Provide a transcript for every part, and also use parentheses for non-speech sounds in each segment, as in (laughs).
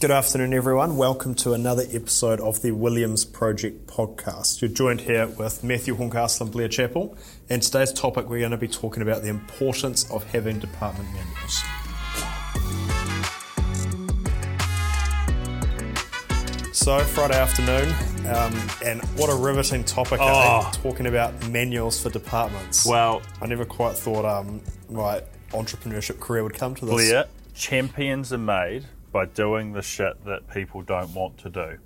Good afternoon, everyone. Welcome to another episode of the Williams Project podcast. You're joined here with Matthew Horncastle and Blair Chappell, and today's topic we're going to be talking about the importance of having department manuals. So, Friday afternoon, um, and what a riveting topic? Oh. talking about manuals for departments. Well, I never quite thought um, my entrepreneurship career would come to this. Blair, champions are made by doing the shit that people don't want to do,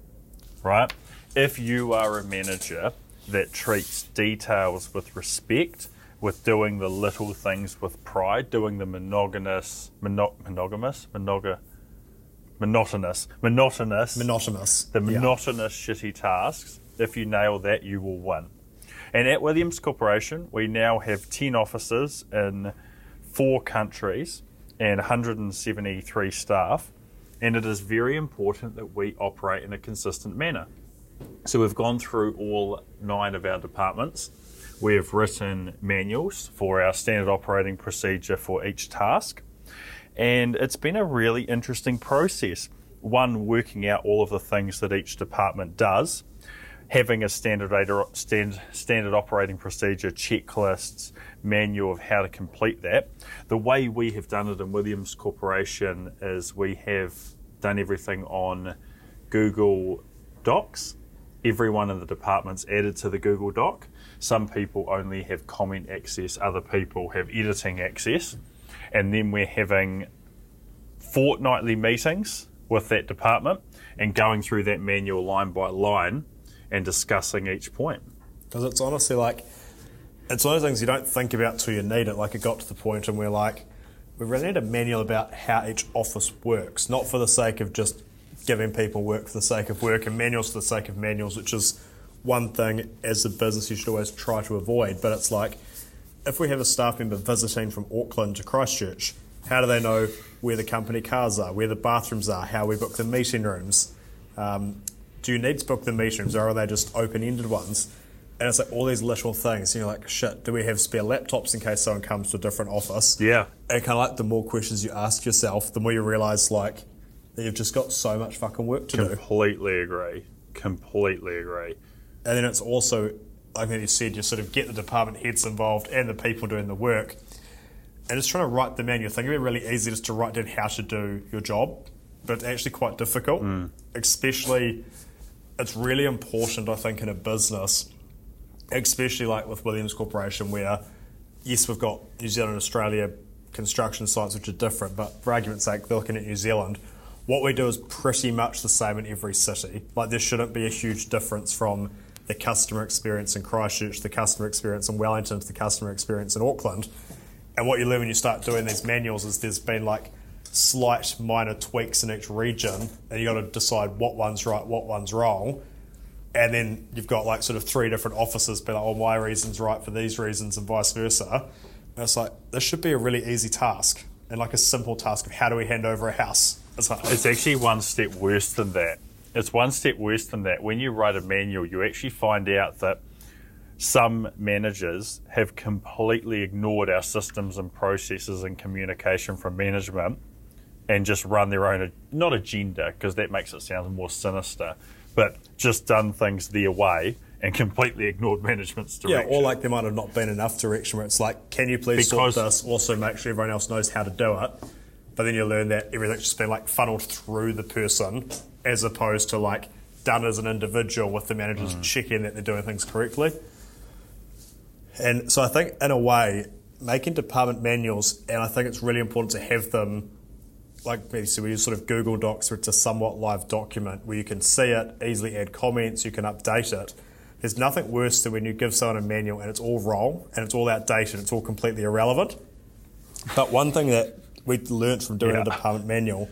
right? If you are a manager that treats details with respect, with doing the little things with pride, doing the monogamous, mono, monogamous, monoga, monotonous, monotonous, Monotonous. the Yeah. monotonous shitty tasks, if you nail that, you will win. And at Williams Corporation, we now have 10 offices in four countries and 173 staff. And it is very important that we operate in a consistent manner. So we've gone through all nine of our departments. We have written manuals for our standard operating procedure for each task. And it's been a really interesting process. One, working out all of the things that each department does, having a standard, standard operating procedure, checklists, manual of how to complete that. The way we have done it in Williams Corporation is we have done everything on Google Docs. Everyone in the department's added to the Google Doc. Some people only have comment access, other people have editing access. And then we're having fortnightly meetings with that department and going through that manual line by line and discussing each point. Because it's honestly like, it's one of those things you don't think about till you need it. Like it got to the point and we're like, we really need a manual about how each office works, not for the sake of just giving people work for the sake of work and manuals for the sake of manuals, which is one thing as a business you should always try to avoid. But it's like, if we have a staff member visiting from Auckland to Christchurch, how do they know where the company cars are, where the bathrooms are, how we book the meeting rooms? Um, do you need to book the meeting rooms or are they just open ended ones? And it's like all these little things. And you're like, shit, do we have spare laptops in case someone comes to a different office? Yeah. And kind of like the more questions you ask yourself, the more you realize like that you've just got so much fucking work to do. Completely agree. Completely agree. And then it's also, like you said, you sort of get the department heads involved and the people doing the work. And it's trying to write them the manual thing. It'd be really easy just to write down how to do your job, but it's actually quite difficult. Mm. Especially, it's really important, I think, in a business, especially like with Williams Corporation, where yes, we've got New Zealand and Australia construction sites which are different, but for argument's sake, they're looking at New Zealand. What we do is pretty much the same in every city. Like there shouldn't be a huge difference from the customer experience in Christchurch, the customer experience in Wellington, to the customer experience in Auckland. And what you learn when you start doing these manuals is there's been like slight minor tweaks in each region, and you got to decide what one's right, what one's wrong. And then you've got like sort of three different offices, be like, oh, my reason's right for these reasons, and vice versa. And it's like, this should be a really easy task, and like a simple task of how do we hand over a house. It's like, It's actually one step worse than that. It's one step worse than that. When you write a manual, you actually find out that some managers have completely ignored our systems and processes and communication from management and just run their own, not agenda, because that makes it sound more sinister, but just done things their way and completely ignored management's direction. yeah, or like there might have not been enough direction where it's like, can you please Because- sort this? Also, make sure everyone else knows how to do it. But then you learn that everything's just been like funneled through the person as opposed to like done as an individual with the managers mm. checking that they're doing things correctly. And so I think, in a way, making department manuals, and I think it's really important to have them, like maybe so we use sort of Google Docs, where it's a somewhat live document where you can see it, easily add comments, you can update it. There's nothing worse than when you give someone a manual and it's all wrong and it's all outdated, it's all completely irrelevant. But one thing that we learnt from doing a department manual,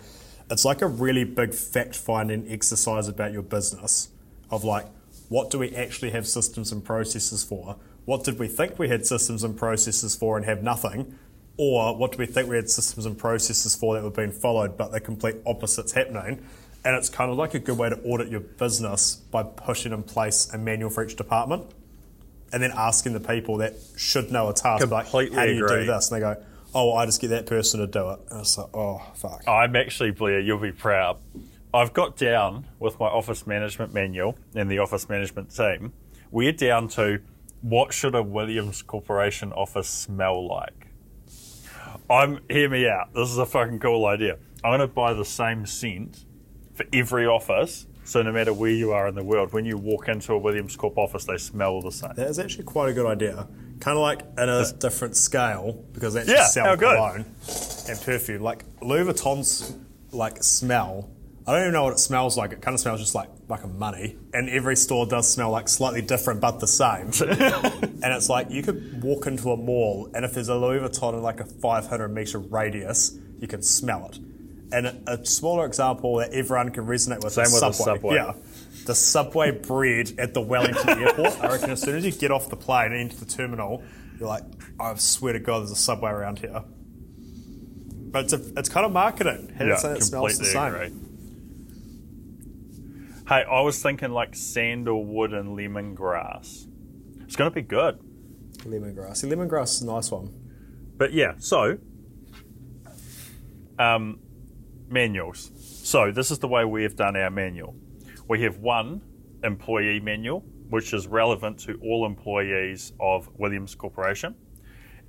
it's like a really big fact finding exercise about your business of like, what do we actually have systems and processes for? What did we think we had systems and processes for and have nothing? Or what do we think we had systems and processes for that were being followed, but the complete opposite's happening? And it's kind of like a good way to audit your business by pushing in place a manual for each department and then asking the people that should know a task, like, how do you agree. do this? And they go, oh, well, I just get that person to do it. And it's like, oh, fuck. I'm actually, Blair, you'll be proud. I've got down with my office management manual and the office management team. We're down to what should a Williams Corporation office smell like? I'm hear me out. This is a fucking cool idea. I'm gonna buy the same scent for every office. So no matter where you are in the world, when you walk into a Williams Corp office, they smell the same. That is actually quite a good idea. Kind of like at a different scale because that's Yeah, just sell cologne and perfume. Like Louis Vuitton's like smell. I don't even know what it smells like. It kind of smells just like like a money. And every store does smell like slightly different but the same. (laughs) and it's like you could walk into a mall and if there's a Louis Vuitton in like a 500 meter radius, you can smell it. And a, a smaller example that everyone can resonate with Same is with the Subway. Subway. Yeah. The Subway bread at the Wellington (laughs) airport. I reckon as soon as you get off the plane and into the terminal, you're like, I swear to God, there's a Subway around here. But it's, a, it's kind of marketing. How do it smells the same? agree. Hey, I was thinking like sandalwood and lemongrass. It's going to be good. Lemongrass. See, lemongrass is a nice one. But yeah, so um, manuals. So this is the way we have done our manual. We have one employee manual, which is relevant to all employees of Williams Corporation.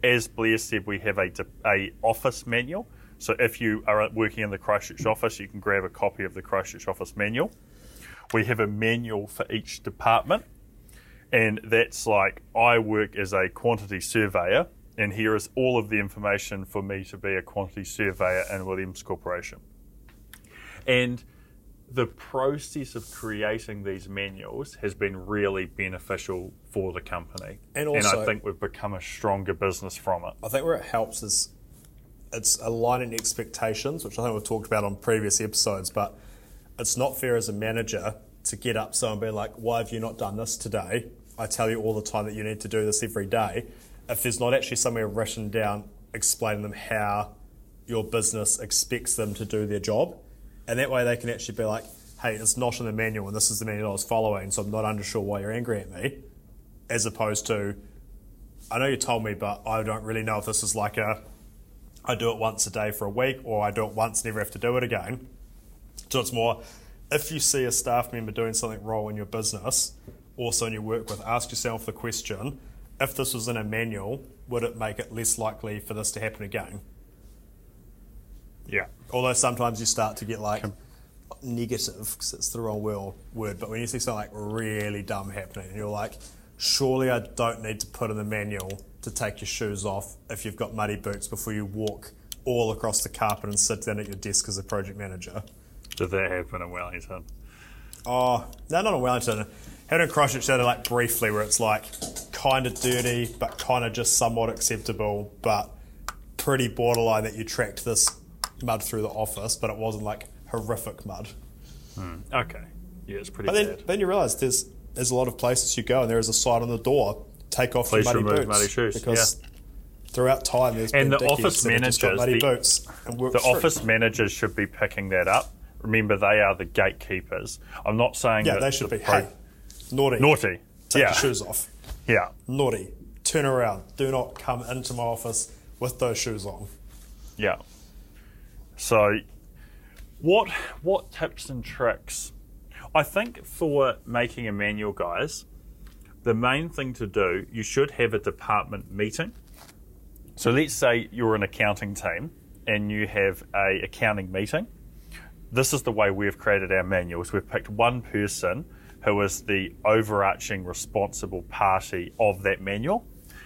As Blair said, we have a, a office manual. So if you are working in the Christchurch office, you can grab a copy of the Christchurch office manual. We have a manual for each department, and that's like I work as a quantity surveyor, and here is all of the information for me to be a quantity surveyor in Williams Corporation. And the process of creating these manuals has been really beneficial for the company. And I think we've become a stronger business from it. I think where it helps is it's aligning expectations, which I think we've talked about on previous episodes, but it's not fair as a manager to get up so and be like, why have you not done this today? I tell you all the time that you need to do this every day. If there's not actually somewhere written down explaining them how your business expects them to do their job, and that way they can actually be like, hey, it's not in the manual and this is the manual I was following, so I'm not unsure why you're angry at me, as opposed to, I know you told me, but I don't really know if this is like a I do it once a day for a week or I do it once, and never have to do it again. So it's more if you see a staff member doing something wrong in your business, also in your work with, ask yourself the question if this was in a manual, would it make it less likely for this to happen again? Yeah. Although sometimes you start to get like negative because it's the wrong word, word, but when you see something like really dumb happening, and you're like, surely I don't need to put in the manual to take your shoes off if you've got muddy boots before you walk all across the carpet and sit down at your desk as a project manager. Did that happen in Wellington? Oh, no, not in Wellington. Had in Christchurch, it like briefly where it's like kind of dirty, but kind of just somewhat acceptable, but pretty borderline that you tracked this mud through the office, but it wasn't like horrific mud. Hmm, okay. Yeah, it's pretty But then, bad. then you realise there's there's a lot of places you go and there is a sign on the door: take off Please your muddy boots. muddy shoes, Because throughout time, there's And been the office that have just got managers, muddy the- boots The through. office managers should be picking that up. Remember, they are the gatekeepers. I'm not saying yeah, that they should the be. pro- Hey, naughty, naughty. take yeah, your shoes off. yeah, Naughty, turn around. Do not come into my office with those shoes on. yeah. So, what what tips and tricks? I think for making a manual, guys, the main thing to do you should have a department meeting. So let's say you're an accounting team and you have a accounting meeting. This is the way we've created our manuals. We've picked one person who is the overarching responsible party of that manual.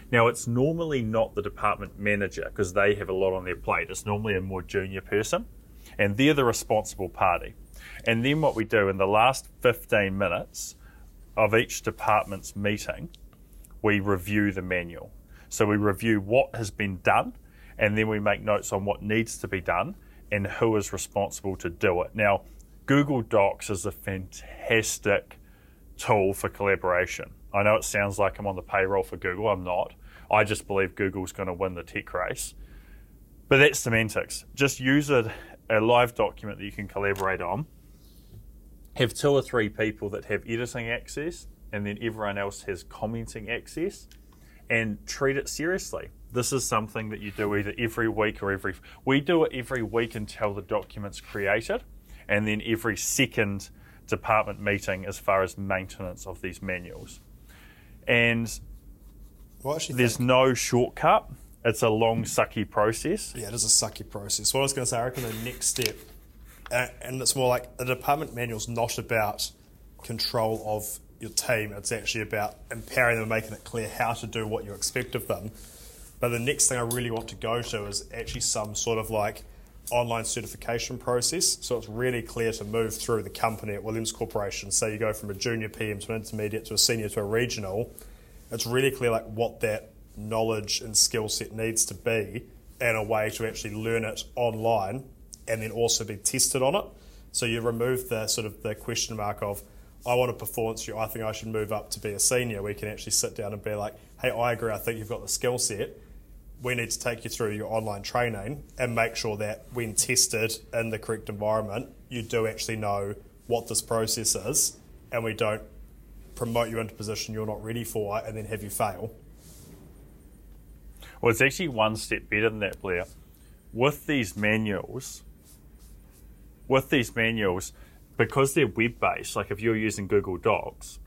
Now, it's normally not the department manager because they have a lot on their plate. It's normally a more junior person, and they're the responsible party. And then what we do in the last 15 minutes of each department's meeting, we review the manual. So we review what has been done, and then we make notes on what needs to be done and who is responsible to do it. Now, Google Docs is a fantastic tool for collaboration. I know it sounds like I'm on the payroll for Google. I'm not. I just believe Google's going to win the tech race. But that's semantics. Just use a, a live document that you can collaborate on. Have two or three people that have editing access, and then everyone else has commenting access, and treat it seriously. This is something that you do either every week or every. We do it every week until the document's created, and then every second department meeting as far as maintenance of these manuals. And there's think- no shortcut. It's a long, sucky process. yeah, it is a sucky process. What I was going to say, I reckon the next step, uh, and it's more like the department manual's not about control of your team. It's actually about empowering them and making it clear how to do what you expect of them. But the next thing I really want to go to is actually some sort of like online certification process. So it's really clear to move through the company at Williams Corporation. Say you go from a junior PM to an intermediate to a senior to a regional. It's really clear like what that knowledge and skill set needs to be and a way to actually learn it online and then also be tested on it. So you remove the sort of the question mark of I want a performance review. I think I should move up to be a senior. We can actually sit down and be like, hey, I agree. I think you've got the skill set. We need to take you through your online training and make sure that when tested in the correct environment, you do actually know what this process is and we don't promote you into a position you're not ready for and then have you fail. Well, it's actually one step better than that, Blair. With these manuals, with these manuals, because they're web based, like if you're using Google Docs,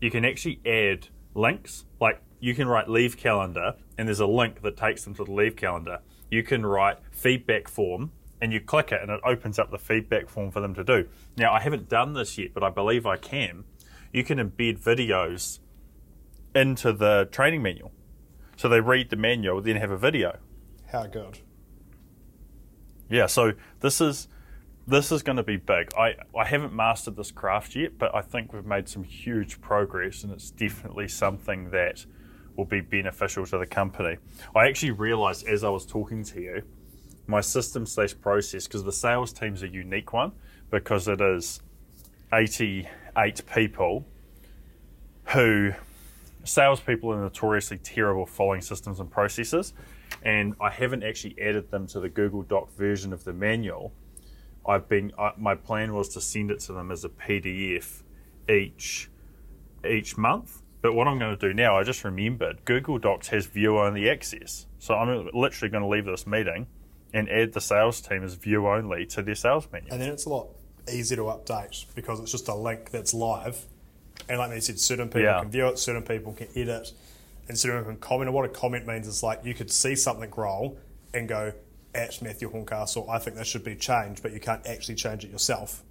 you can actually add links. Like you can write leave calendar, and there's a link that takes them to the leave calendar. You can write feedback form, and you click it, and it opens up the feedback form for them to do. Now, I haven't done this yet, but I believe I can. You can embed videos into the training manual. So they read the manual, then have a video. How good. Yeah, so this is this is going to be big. I, I haven't mastered this craft yet, but I think we've made some huge progress, and it's definitely something that will be beneficial to the company. I actually realized as I was talking to you, my system slash process, because the sales team's a unique one, because it is 88 people who salespeople are notoriously terrible following systems and processes, and I haven't actually added them to the Google Doc version of the manual. I've been I, my plan was to send it to them as a PDF each each month. But what I'm going to do now, I just remembered Google Docs has view only access, so I'm literally going to leave this meeting and add the sales team as view only to their sales menu. And then it's a lot easier to update because it's just a link that's live. And like they said, certain people Yeah. can view it, certain people can edit, and certain people can comment. And what a comment means is like you could see something wrong and go, at Matthew Horncastle, I think that should be changed, but you can't actually change it yourself.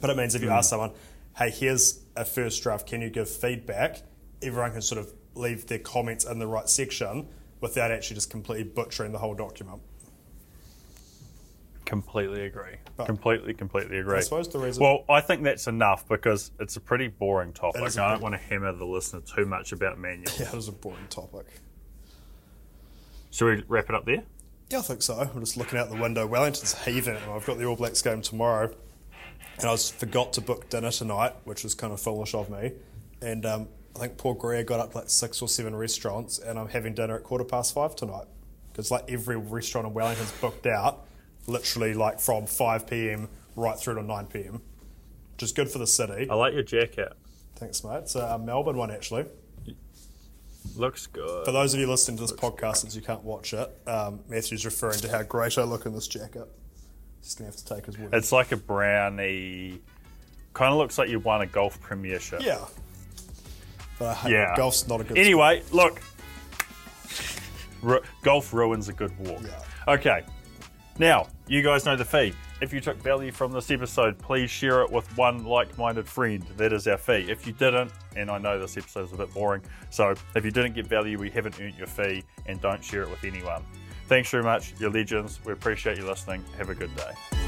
But it means if you hmm. ask someone, hey, here's a first draft, can you give feedback? Everyone can sort of leave their comments in the right section without actually just completely butchering the whole document. Completely agree. But- completely, completely agree. I suppose the reason- Well, I think that's enough because it's a pretty boring topic. I don't want to hammer the listener too much about manuals. (laughs) Yeah, it was a boring topic. Should we wrap it up there? Yeah, I think so. I'm just looking out the window. Wellington's heaving, and I've got the All Blacks game tomorrow. And I was forgot to book dinner tonight, which was kind of foolish of me. And um, I think poor Greer got up like six or seven restaurants, and I'm having dinner at quarter past five tonight. Because like every restaurant in Wellington's booked out, literally like from 5 p.m. right through to 9 p.m. Which is good for the city. I like your jacket. Thanks, mate. It's a Melbourne one actually. Looks good. For those of you listening to this podcast, since you can't watch it, um, Matthew's referring to how great I look in this jacket. Just gonna have to take his word. It's like a brownie. Kind of looks like you won a golf premiership. yeah, but I hate Yeah. golf's not a good. Anyway, look. Ru- golf ruins a good walk. Yeah. Okay. Now, you guys know the fee. If you took value from this episode, please share it with one like minded friend. That is our fee. If you didn't, and I know this episode is a bit boring, so if you didn't get value, we haven't earned your fee, and don't share it with anyone. Thanks very much. You're legends. We appreciate you listening. Have a good day.